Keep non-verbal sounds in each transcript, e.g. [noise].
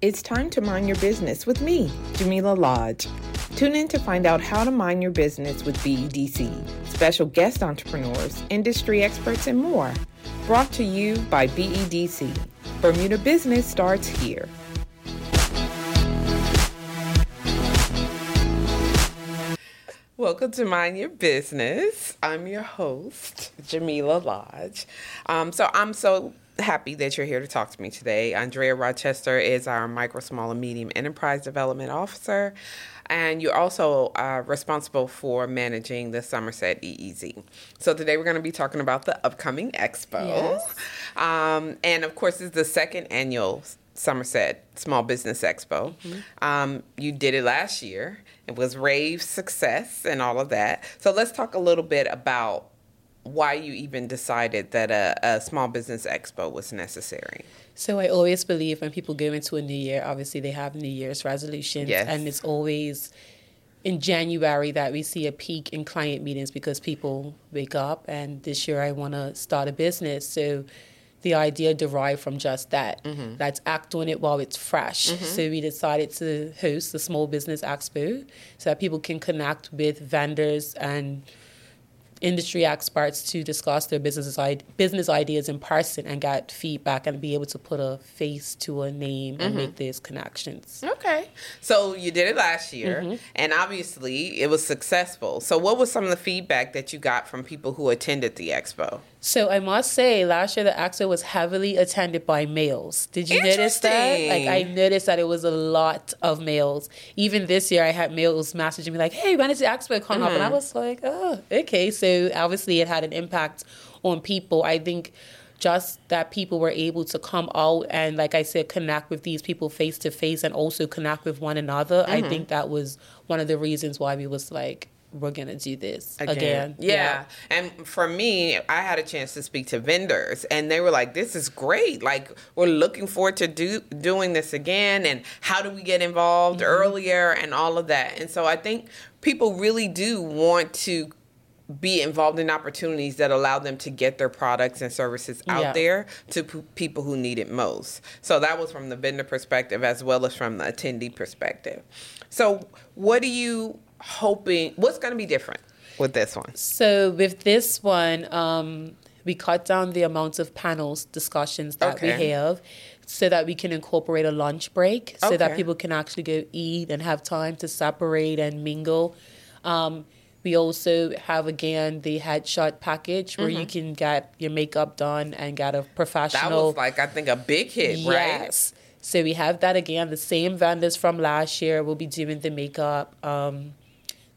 It's time to mind your business with me, Jamillah Lodge. Tune in to find out how to mind your business with BEDC, special guest entrepreneurs, industry experts, and more. Brought to you by BEDC. Bermuda Business starts here. Welcome to Mind Your Business. I'm your host, Jamillah Lodge. Um, so I'm so happy that you're here to talk to me today. Ondreyah Rochester is our micro, small, and medium enterprise development officer, and you're also uh, responsible for managing the Somerset EEZ. So today we're going to be talking about the upcoming expo, Yes. um, and of course, it's the second annual Somerset Small Business Expo. Um, you did it last year. It was rave success and all of that. So let's talk a little bit about why you even decided that a, a small business expo was necessary. So I always believe when people go into a new year, obviously they have New Year's resolutions, Yes. and it's always in January that we see a peak in client meetings because people wake up and this year I want to start a business. So the idea derived from just that. Mm-hmm. Let's act on it while it's fresh. Mm-hmm. So we decided to host the Small Business Expo so that people can connect with vendors and industry experts to discuss their business business ideas in person and get feedback and be able to put a face to a name and make mm-hmm. these connections. Okay. So you did it last year, mm-hmm. and obviously it was successful. So, what was some of the feedback that you got from people who attended the expo? So I must say, last year the expo was heavily attended by males. Did you notice that? Like I noticed that it was a lot of males. Even this year, I had males messaging me like, "Hey, when is the expo coming up?" And I mm-hmm. was like, "Oh, okay." So obviously, it had an impact on people. I think just that people were able to come out and, like I said, connect with these people face to face and also connect with one another. I mm-hmm. think that was one of the reasons why we was like, "We're gonna do this again." Yeah. And for me, I had a chance to speak to vendors and they were like, this is great. Like, we're looking forward to do doing this again. And how do we get involved Mm-hmm. earlier and all of that. And so I think people really do want to be involved in opportunities that allow them to get their products and services out Yeah. there to p- people who need it most. So that was from the vendor perspective as well as from the attendee perspective. So what do you hoping what's going to be different with this one? So with this one, um, we cut down the amount of panels discussions that Okay. we have so that we can incorporate a lunch break so that people can actually go eat and have time to separate and mingle. Um, we also have again the headshot package where you can get your makeup done and get a Mm-hmm. That professional was like I think a big hit, right? Yes. So we have that again. The same vendors from last year will be doing the makeup. Um,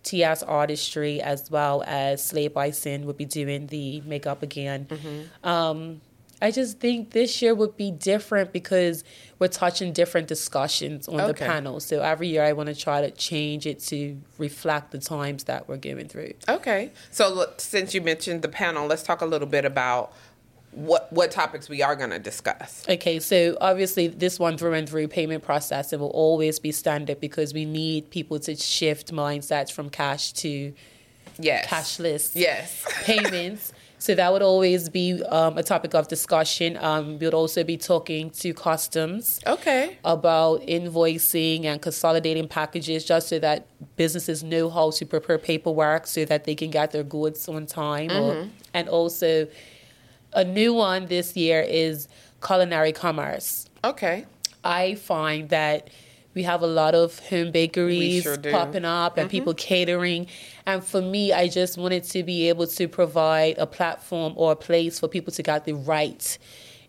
TS Artistry as well as Slay Bison will be doing the makeup again. Mm-hmm. Um, I just think this year would be different because we're touching different discussions on the panel. So every year I want to try to change it to reflect the times that we're going through. Okay. So look, since you mentioned the panel, let's talk a little bit about what what topics we are going to discuss. Okay, so obviously this one through and through payment processing will always be standard because we need people to shift mindsets from cash to Yes. cashless Yes. [laughs] payments. So that would always be um, a topic of discussion. Um, we would also be talking to customs Okay. about invoicing and consolidating packages just so that businesses know how to prepare paperwork so that they can get their goods on time. Or, and also, a new one this year is culinary commerce. Okay. I find that we have a lot of home bakeries sure popping up and mm-hmm. people catering. And for me, I just wanted to be able to provide a platform or a place for people to get the right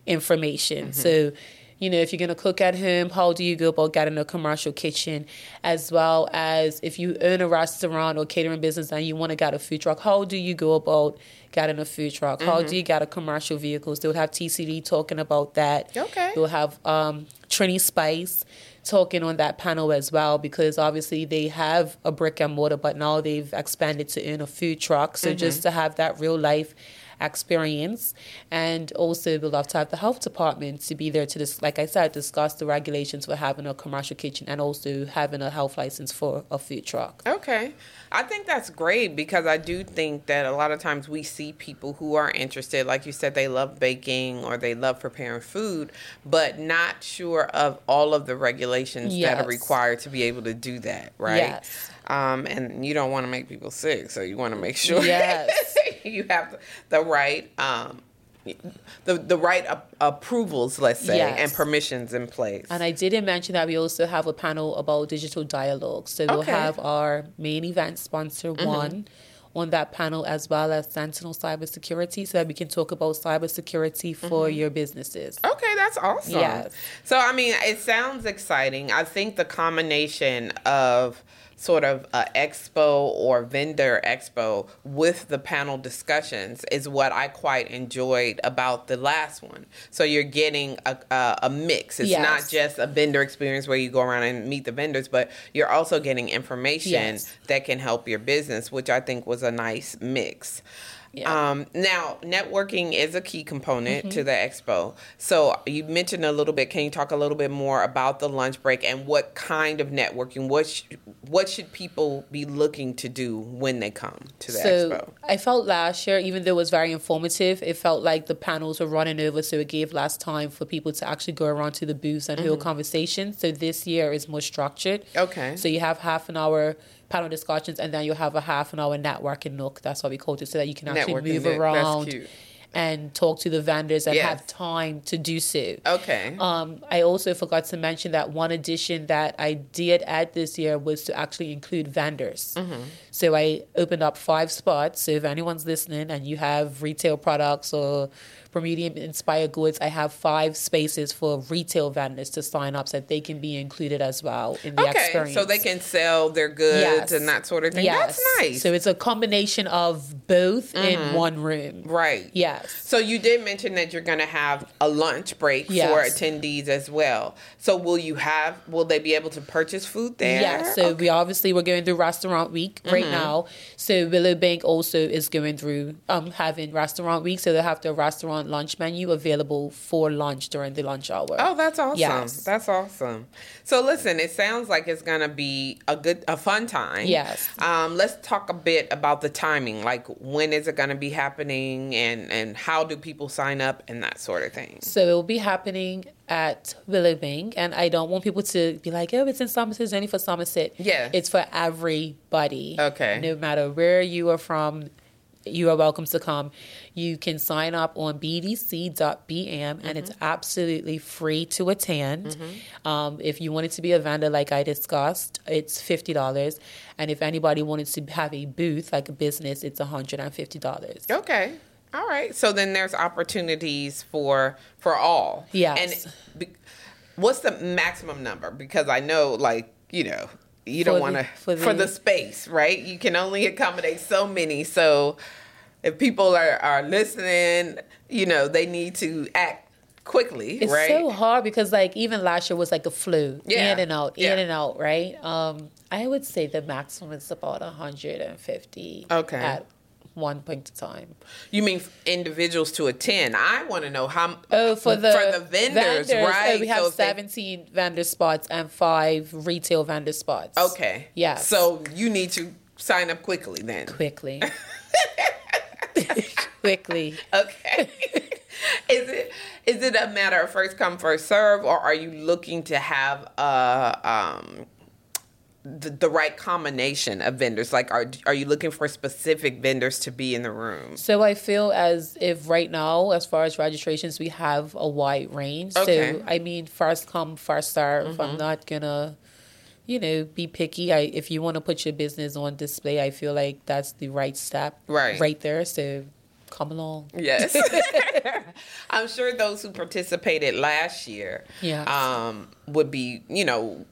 information. Mm-hmm. So, you know, if you're going to cook at home, how do you go about getting a commercial kitchen? As well as if you own a restaurant or catering business and you want to get a food truck, how do you go about getting a food truck? How do you get a commercial vehicle? They'll have TCD talking about that. Okay. We'll have um, Trini Spice talking on that panel as well because obviously they have a brick and mortar, but now they've expanded to own a food truck. So just to have that real life experience. And also, we love to have the health department to be there to, dis- like I said, discuss the regulations for having a commercial kitchen and also having a health license for a food truck. Okay. I think that's great because I do think that a lot of times we see people who are interested, like you said, they love baking or they love preparing food, but not sure of all of the regulations Yes. that are required to be able to do that, right? Yes. Um, and you don't want to make people sick, so you want to make sure Yes. [laughs] [laughs] you have the right um, the the right a- approvals, let's say, Yes. and permissions in place. And I didn't mention that we also have a panel about digital dialogue. So we'll Okay. Mm-hmm. have our main event sponsor one on that panel as well as Sentinel Cybersecurity so that we can talk about cybersecurity for Mm-hmm. your businesses. Okay, that's awesome. Yes. So, I mean, it sounds exciting. I think the combination of sort of a expo or vendor expo with the panel discussions is what I quite enjoyed about the last one. So you're getting a, a, a mix. It's Yes. not just a vendor experience where you go around and meet the vendors, but you're also getting information Yes. that can help your business, which I think was a nice mix. Yeah. Um, now, networking is a key component Mm-hmm. to the expo. So you mentioned a little bit. Can you talk a little bit more about the lunch break and what kind of networking? What sh- what should people be looking to do when they come to the so expo? I felt last year, even though it was very informative, it felt like the panels were running over, so it gave less time for people to actually go around to the booths and Mm-hmm. hold conversations. So this year is more structured. Okay. So you have half an hour panel discussions, and then you'll have a half an hour networking nook. That's what we call it, so that you can actually Networking move nook, around and talk to the vendors and Yes. have time to do so. Okay. Um, I also forgot to mention that one addition that I did add this year was to actually include vendors. Mm-hmm. So I opened up five spots. So if anyone's listening and you have retail products or Bermudian inspired goods, I have five spaces for retail vendors to sign up so that they can be included as well in the okay. experience. So they can sell their goods Yes. and that sort of thing. Yes. That's nice. So it's a combination of both in one room. right. Yes. So you did mention that you're going to have a lunch break for attendees as well. So will you have? Will they be able to purchase food there? Yeah, so we obviously we're going through restaurant week right now. So Willowbank also is going through um having restaurant week, so they'll have the restaurant lunch menu available for lunch during the lunch hour. Oh, that's awesome. Yes. That's awesome. So listen, it sounds like it's gonna be a good a fun time. Yes. Um, let's talk a bit about the timing. Like when is it gonna be happening and and how do people sign up and that sort of thing. So it will be happening at Willowbank, and I don't want people to be like, "Oh, it's in Somerset, it's only for Somerset." Yeah. it's for everybody. Okay. no matter where you are from, you are welcome to come. You can sign up on bdc.bm, and it's absolutely free to attend. Um, if you wanted to be a vendor, like I discussed, it's fifty dollars, and if anybody wanted to have a booth, like a business, it's hundred and fifty dollars. Okay. All right. So then there's opportunities for for all. Yes. And be, what's the maximum number? Because I know, like you know, you don't want to for for, the- space, right? You can only accommodate so many. So if people are are listening, you know, they need to act quickly, It's right? so hard because like even last year was like a flu, Yeah. in and out, Yeah. in and out, right? Um, I would say the maximum is about 150. Okay. At one point in time. you mean individuals to attend? I want to know how. Oh, for the for the vendors, oh, right? we have So if they- 17 vendor spots and five retail vendor spots. Okay. Yeah. So you need to sign up quickly then. quickly, [laughs] quickly. Okay. [laughs] is it is it a matter of first come first serve, or are you looking to have a um the, the right combination of vendors? Like, are are you looking for specific vendors to be in the room? So I feel as if right now, as far as registrations, we have a wide range. Okay. So I mean, first come, first serve. I'm not gonna, you know, be picky. I if you want to put your business on display, I feel like that's the right step. Right. Right there. So come along. Yes. [laughs] [laughs] I'm sure those who participated last year Yes. um, would be, you know,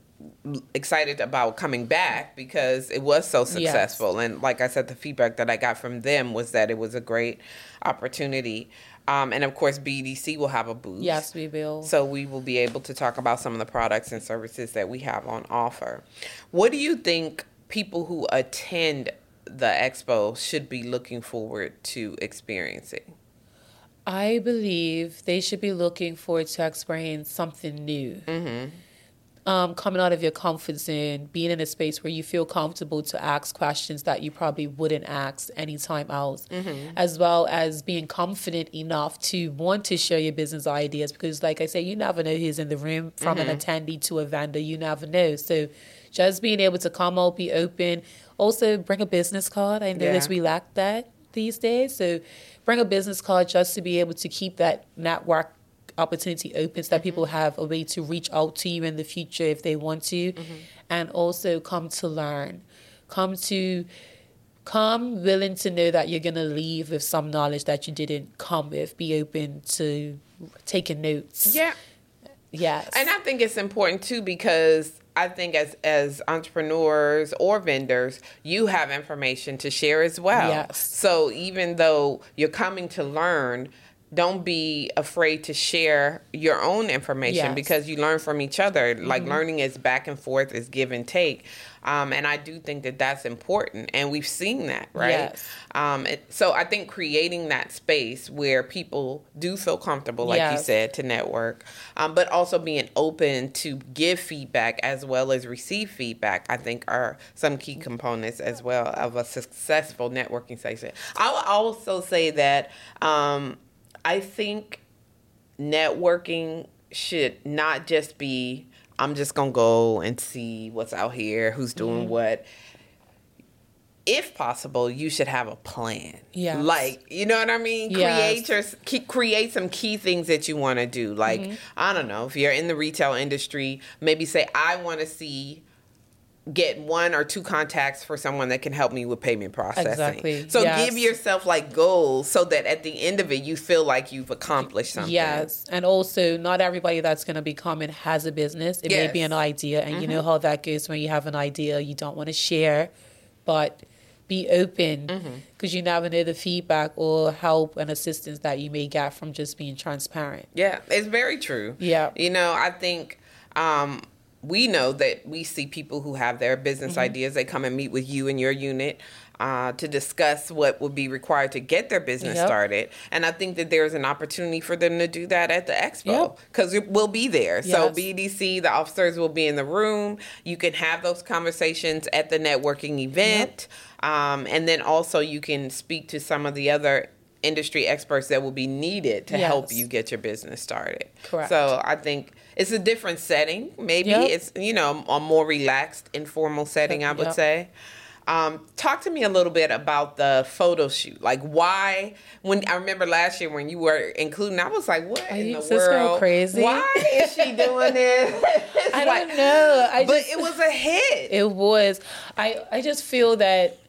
excited about coming back because it was so successful. And like I said, the feedback that I got from them was that it was a great opportunity. Um, and of course, BDC will have a booth. Yes, we will. So we will be able to talk about some of the products and services that we have on offer. What do you think people who attend the expo should be looking forward to experiencing? I believe they should be looking forward to exploring something new. Mm-hmm. Um, coming out of your comfort zone, being in a space where you feel comfortable to ask questions that you probably wouldn't ask anytime else, mm-hmm. as well as being confident enough to want to share your business ideas. Because, like I say, you never know who's in the room from mm-hmm. an attendee to a vendor. You never know. So, just being able to come out, be open, also bring a business card. I notice yeah. we lack that these days. So, bring a business card just to be able to keep that network opportunity opens that mm-hmm. people have a way to reach out to you in the future if they want to mm-hmm. and also come to learn come to come willing to know that you're going to leave with some knowledge that you didn't come with be open to taking notes yeah yes and i think it's important too because I think as as entrepreneurs or vendors, you have information to share as well. Yes. So even though you're coming to learn, don't be afraid to share your own information yes. because you learn from each other. Mm-hmm. Like learning is back and forth, is give and take. Um, and I do think that that's important, and we've seen that, right? Yes. Um, it, so I think creating that space where people do feel comfortable, like yes. you said, to network, um, but also being open to give feedback as well as receive feedback, I think are some key components as well of a successful networking session. I will also say that um, I think networking should not just be I'm just gonna go and see what's out here, who's doing mm-hmm. what. If possible, you should have a plan. Yeah, like you know what I mean. Yes. Create your create some key things that you want to do. Like mm-hmm. I don't know if you're in the retail industry, maybe say I want to see get one or two contacts for someone that can help me with payment processing. Exactly. So yes. give yourself like goals so that at the end of it you feel like you've accomplished something. Yes. And also not everybody that's going to be coming has a business. It yes. may be an idea and mm-hmm. you know mm-hmm. how that goes when you have an idea you don't want to share but be open because mm-hmm. you never know the feedback or help and assistance that you may get from just being transparent. Yeah, it's very true. Yeah. You know, I think um, we know that we see people who have their business mm-hmm. ideas. They come and meet with you and your unit uh, to discuss what would be required to get their business yep. started. And I think that there's an opportunity for them to do that at the expo because yep. we'll be there. Yes. So BDC, the officers will be in the room. You can have those conversations at the networking event. Yep. Um, and then also you can speak to some of the other industry experts that will be needed to yes. help you get your business started. Correct. So I think it's a different setting. Maybe yep. it's you know a more relaxed, informal setting. I would yep. say. Um, talk to me a little bit about the photo shoot. Like why? When I remember last year when you were including, I was like, "What Are in the world? Crazy? Why is she doing this?" [laughs] [laughs] I like, don't know. I but just, it was a hit. It was. I I just feel that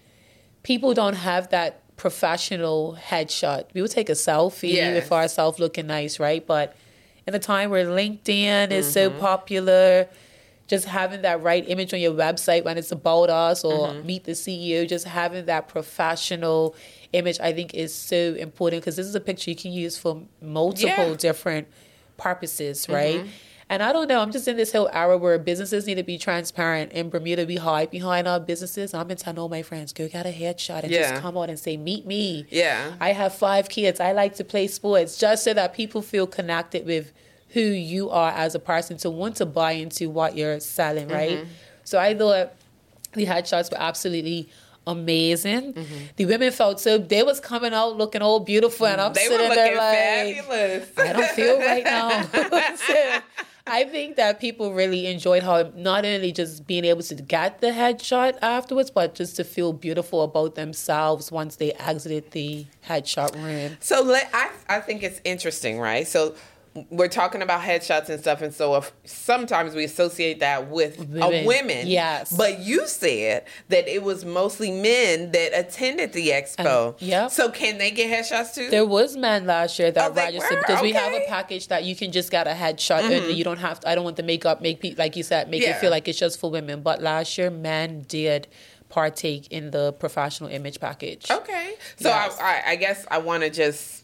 people don't have that professional headshot. We would take a selfie yes. with ourselves looking nice, right? But in the time where LinkedIn is mm-hmm. so popular, just having that right image on your website when it's about us or mm-hmm. meet the CEO, just having that professional image, I think is so important because this is a picture you can use for multiple yeah. different purposes, right? Mm-hmm. And I don't know, I'm just in this whole era where businesses need to be transparent. and Bermuda, be hide behind our businesses. I'm in telling all my friends, go get a headshot and yeah. just come out and say, meet me. Yeah. I have five kids. I like to play sports just so that people feel connected with who you are as a person to want to buy into what you're selling, right? Mm-hmm. So I thought the headshots were absolutely amazing. Mm-hmm. The women felt so they was coming out looking all beautiful, and I'm they sitting there like, fabulous. I don't feel right now. [laughs] [laughs] I think that people really enjoyed how not only just being able to get the headshot afterwards, but just to feel beautiful about themselves once they exited the headshot room. So let, I I think it's interesting, right? So we're talking about headshots and stuff, and so if, sometimes we associate that with women. a women. Yes, but you said that it was mostly men that attended the expo. yeah. So can they get headshots too? There was men last year that oh, registered because okay. we have a package that you can just get a headshot. Mm-hmm. And you don't have. To, I don't want the makeup make people like you said make yeah. it feel like it's just for women. But last year, men did partake in the professional image package. Okay, so yes. I, I, I guess I want to just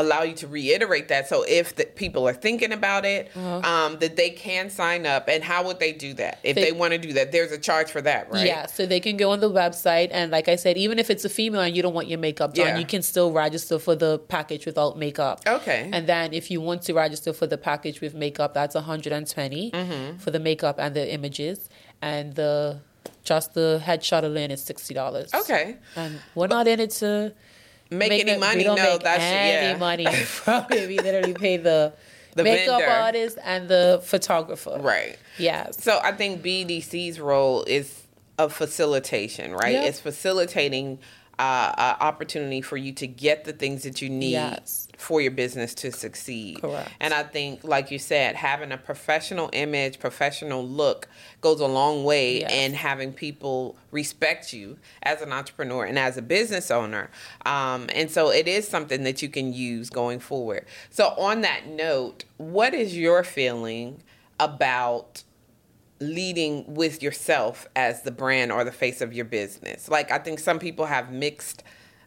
allow you to reiterate that. So if the people are thinking about it, Uh-huh. um, that they can sign up. And how would they do that if They- they, want to do that? There's a charge for that, right? Yeah, so they can go on the website, and like I said, even if it's a female and you don't want your makeup done, Yeah. you can still register for the package without makeup. Okay. And then if you want to register for the package with makeup, that's 120 Mm-hmm. for the makeup and the images, and the just the headshot alone is sixty dollars. Okay. And we're not in it to Make, make any money? No, make that's any yeah. money [laughs] [laughs] from it. We literally pay the, The makeup vendor. artist and the photographer. Right. Yes. So I think BDC's role is of facilitation, right? Yep. It's facilitating uh, uh, opportunity for you to get the things that you need Yes. for your business to succeed. Correct. And I think, like you said, having a professional image, professional look goes a long way Yes. in having people respect you as an entrepreneur and as a business owner. Um, and so it is something that you can use going forward. So, on that note, what is your feeling about? Leading with yourself as the brand or the face of your business. Like I think some people have mixed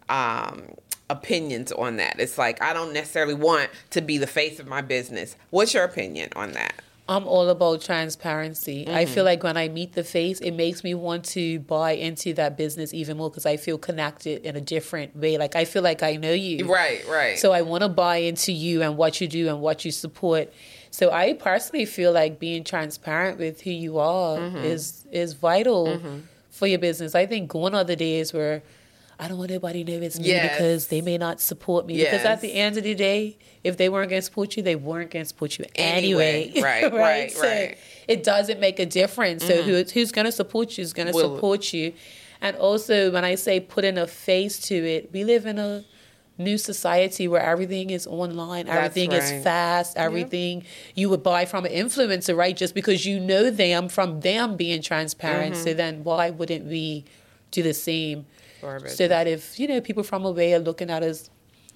um opinions on that. It's like I don't necessarily want to be the face of my business. What's your opinion on that? I'm all about transparency. I Mm-hmm. feel like when I meet the face, it makes me want to buy into that business even more because I feel connected in a different way. Like I feel like I know you. Right, right. So I want to buy into you and what you do and what you support. So I personally feel like being transparent with who you are Mm-hmm. is is vital for your business. I think gone are the days where I don't want anybody to know it's me Yes. because they may not support me. Because at the end of the day, if they weren't going to support you, they weren't going to support you anyway. Anyway. Right, [laughs] right, So right. Mm-hmm. it doesn't make a difference. So who, who's going to support you is going to support you. And also, when I say putting a face to it, we live in a new society where everything is online, That's everything right. is fast, everything you would buy from an influencer, right? Just because you know them from them being transparent. Mm-hmm. So then why wouldn't we do the same? So that if, you know, people from away are looking at us,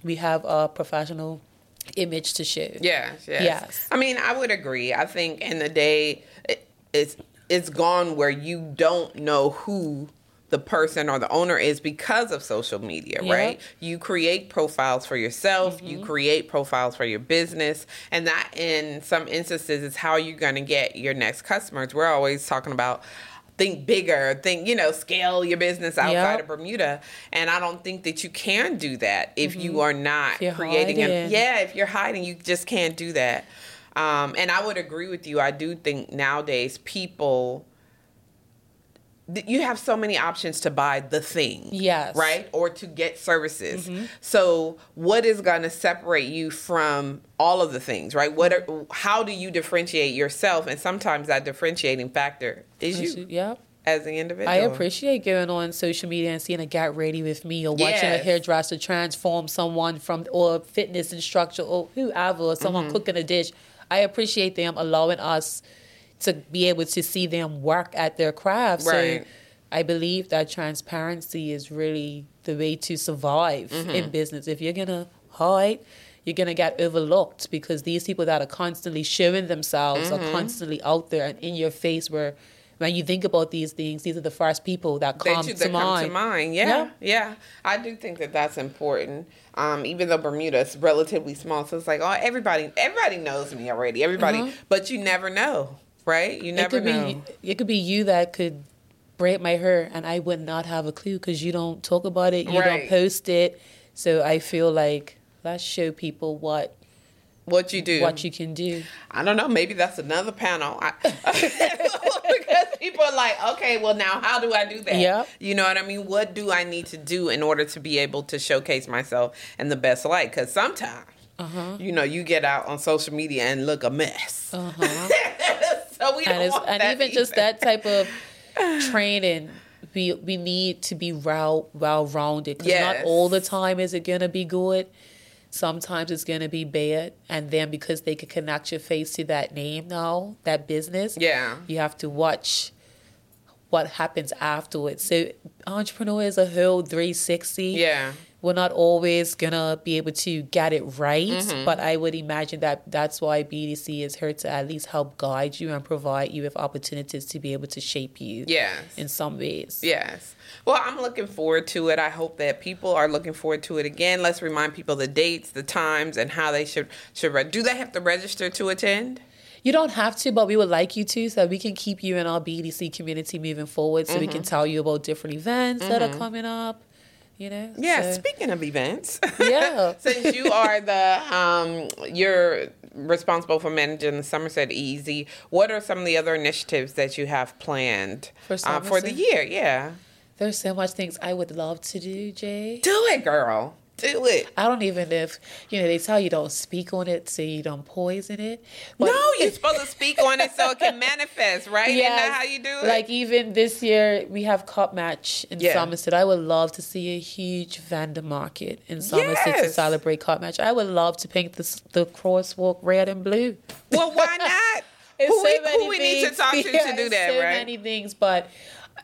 we have a professional image to show. Yes, yes. Yes. I mean, I would agree. I think in the day, it, it's it's gone where you don't know who the person or the owner is because of social media, Yeah. right? You create profiles for yourself, you Mm-hmm. create profiles for your business, and that in some instances is how you're going to get your next customers. We're always talking about think bigger, think, you know, scale your business outside Yep. of Bermuda. And I don't think that you can do that if you are not Mm-hmm. Creating a yeah, if you're hiding, you just can't do that. Um, and I would agree with you. I do think nowadays people you have so many options to buy the thing. Yes. Mm-hmm. Right? Or to get services. So what is going to separate you from all of the things, right? What are, how do you differentiate yourself? And sometimes that differentiating factor is you Yep. as an individual. I appreciate going on social media and seeing a get ready with me or watching a hairdresser transform someone from or fitness instructor or whoever or someone Mm-hmm. cooking a dish. I appreciate them allowing us to be able to see them work at their craft. Right. So I believe that transparency is really the way to survive Mm-hmm. in business. If you're gonna hide, you're gonna get overlooked because these people that are constantly showing themselves Mm-hmm. are constantly out there and in your face where when you think about these things, these are the first people that come, that you, to, come mind. to mind. Yeah, Yeah. yeah, I do think that that's important. Um, even though Bermuda is relatively small, so it's like, oh, everybody, everybody knows me already. Everybody, but you never know, right? You. It never could know. be it could be you that could braid my hair and I would not have a clue because you don't talk about it, you Right. don't post it. So I feel like let's show people what what you do. what you can do. I don't know. Maybe that's another panel. I, [laughs] because people are like, okay, well, now how do I do that? Yep. You know what I mean? What do I need to do in order to be able to showcase myself in the best light? Because sometimes, Uh-huh. you know, you get out on social media and look a mess. Uh-huh. [laughs] so we and and even just that type of [sighs] training we we need to be well well rounded because Yes. not all the time is it gonna be good sometimes it's gonna be bad and then because they can connect your face to that name now that business Yeah. you have to watch what happens afterwards so entrepreneur is a whole 360 Yeah. We're not always gonna be able to get it right, Mm-hmm. but I would imagine that that's why BDC is here to at least help guide you and provide you with opportunities to be able to shape you Yes. in some ways. Yes. Well, I'm looking forward to it. I hope that people are looking forward to it again. Let's remind people the dates, the times, and how they should should. Re- Do they have to register to attend? You don't have to, but we would like you to, so that we can keep you in our BDC community moving forward. So we Mm-hmm. can tell you about different events that are coming up. You know. Yeah. So- Speaking of events, Yeah. [laughs] since you are the um, you're responsible for managing the Somerset EEZ, what are some of the other initiatives that you have planned For uh, for the year? Yeah. There's so much things I would love to do, Jay. Do it, girl. Do it. I don't even if you know they tell you don't speak on it, so you don't poison it. But no, you're [laughs] supposed to speak on it so it can manifest, right? Yes. how you do it? Like even this year, we have cup match in Yeah. Somerset. I would love to see a huge vendor market in Somerset to Yes. celebrate cup match. I would love to paint the the crosswalk red and blue. well, why not? [laughs] Who so we, who we need to talk to Yeah, to do that, so right? many things, but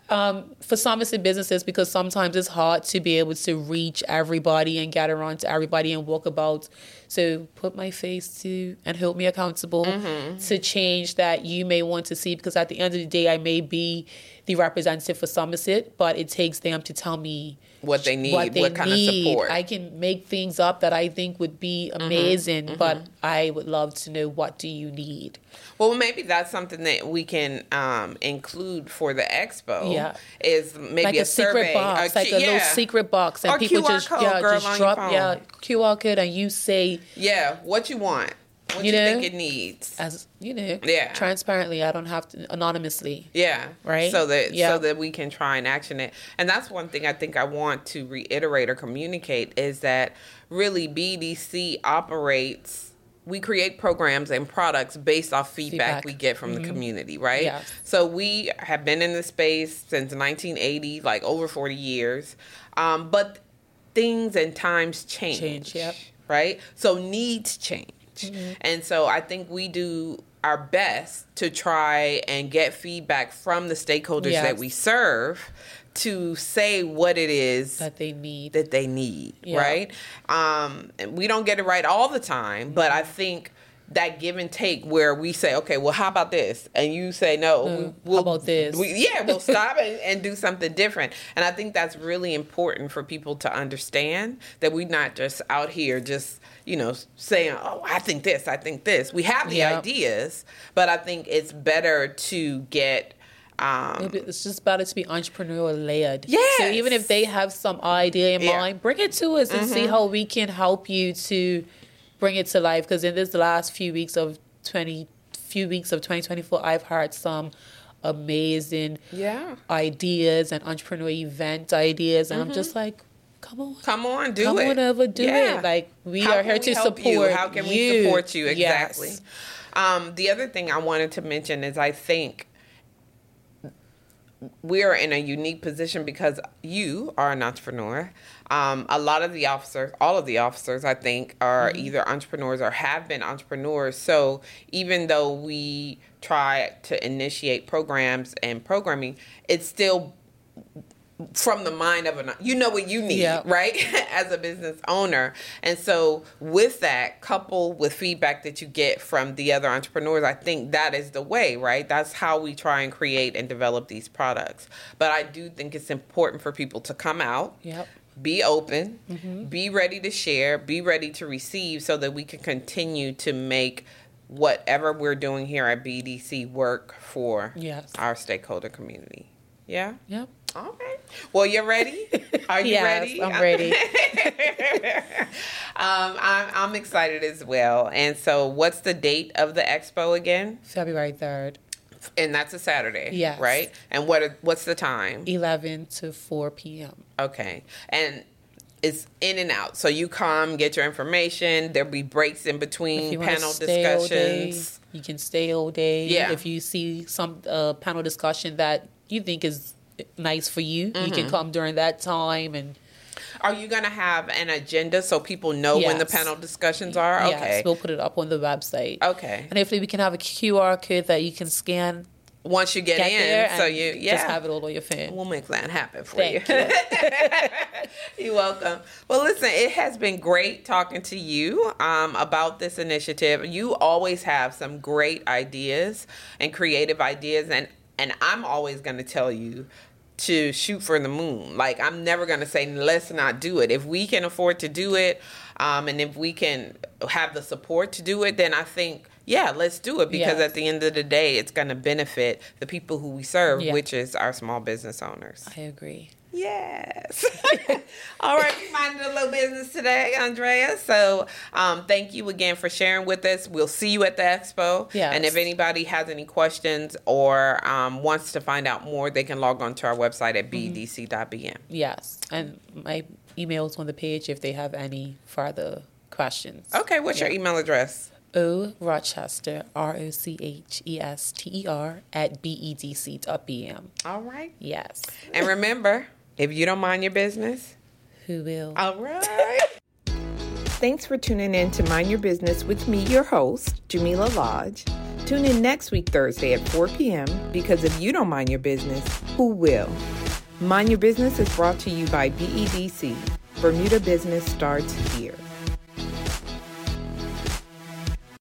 um, for Somerset businesses, because sometimes it's hard to be able to reach everybody and get around to everybody and walk about. So put my face to and hold me accountable Mm-hmm. to change that you may want to see. Because at the end of the day, I may be the representative for Somerset, but it takes them to tell me What they need, what, kind of support. I can make things up that I think would be Mm-hmm. amazing, but I would love to know what do you need. well, maybe that's something that we can um, include for the expo. Yeah. is maybe like a, a, secret survey, box, a like a little secret box, and Or people QR just code, yeah, girl, just drop yeah QR code, and you say Yeah, what you want, what you, You know? think it needs. as you know, Yeah. transparently. I don't have to anonymously. Yeah. Right? So that Yeah. so that we can try and action it. And that's one thing I think I want to reiterate or communicate is that really BDC operates we create programs and products based off feedback, Feedback. Mm-hmm. we get from the community, right? Yes. So we have been in this space since 1980, like over 40 years. Um, but things and times change. Change, yep. Right? So needs change. Mm-hmm. And so I think we do our best to try and get feedback from the stakeholders Yes. that we serve to say what it is that they need. that they need, Yeah. right? Um, and we don't get it right all the time, but I think that give and take where we say, okay, well, how about this? And you say, no, Mm, we- how we'll, about this? We, yeah, we'll stop and, [laughs] and do something different. And I think that's really important for people to understand that we're not just out here just, you know, saying, oh, I think this, I think this. We have the Yeah. ideas, but I think it's better to get. Um, It's just better to be entrepreneur led. Yeah. So even if they have some idea in Yeah. Mm-hmm. mind, bring it to us and see how we can help you to bring it to life. Because in this last few weeks of twenty, few weeks of twenty twenty four, I've heard some amazing yeah. ideas and entrepreneur event ideas, and I'm just like, come on. Come on, do Come it. on over, do Yeah. it. Like we How are here we to support you? How can we support you exactly? Yes. Um, the other thing I wanted to mention is I think we are in a unique position because you are an entrepreneur. Um, a lot of the officers, all of the officers, I think, are either entrepreneurs or have been entrepreneurs. So even though we try to initiate programs and programming, it's still from the mind of an you know what you need right? [laughs] As a business owner. And so with that coupled with feedback that you get from the other entrepreneurs i think that is the way right? That's how we try and create and develop these products. But i do think it's important for people to come out Yep. Be open be ready to share be ready to receive so that we can continue to make whatever we're doing here at bdc work for Yes. our stakeholder community yeah Yep. Okay. Well, you're ready. [laughs] Are you Yes, ready? I'm ready. [laughs] um, I'm, I'm excited as well. And so, what's the date of the expo again? February third. And that's a Saturday. Yes. Right. And what? What's the time? 11 to 4 p.m. Okay. And it's in and out. So you come, get your information. There'll be breaks in between you panel all day, discussions. you can stay all day. Yeah. If you see some uh, panel discussion that you think is nice for you, you Mm-hmm. can come during that time. And Are you going to have an agenda so people know when the panel discussions are? yes, Okay. we'll put it up on the website. Okay. And hopefully we can have a QR code that you can scan once you get, get in, so you yeah, just have it all on your phone. We'll make that happen for Thank you. you. [laughs] You're welcome. Well, listen, it has been great talking to you um, about this initiative. You always have some great ideas and creative ideas, and and I'm always going to tell you to shoot for the moon. Like I'm never going to say let's not do it. If we can afford to do it, um, and if we can have the support to do it, then I think yeah, let's do it because Yes. at the end of the day, it's going to benefit the people who we serve, Yeah. which is our small business owners. I agree. Yes. [laughs] All right, we minded a little business today, Ondreyah. So um, thank you again for sharing with us. We'll see you at the expo. Yes. And if anybody has any questions or um, wants to find out more, they can log on to our website at bdc.bm. Yes, and my email's on the page if they have any further questions. Okay, what's your email address? O Rochester R O C H E S T E R at bedc.bm. All right. Yes. And remember, [laughs] if you don't mind your business, Who will? All right. Thanks for tuning in to Mind Your Business with me, your host, Jamillah Lodge. Tune in next week, Thursday at 4 p.m. because if you don't mind your business, who will? Mind Your Business is brought to you by BEDC. Bermuda Business starts here.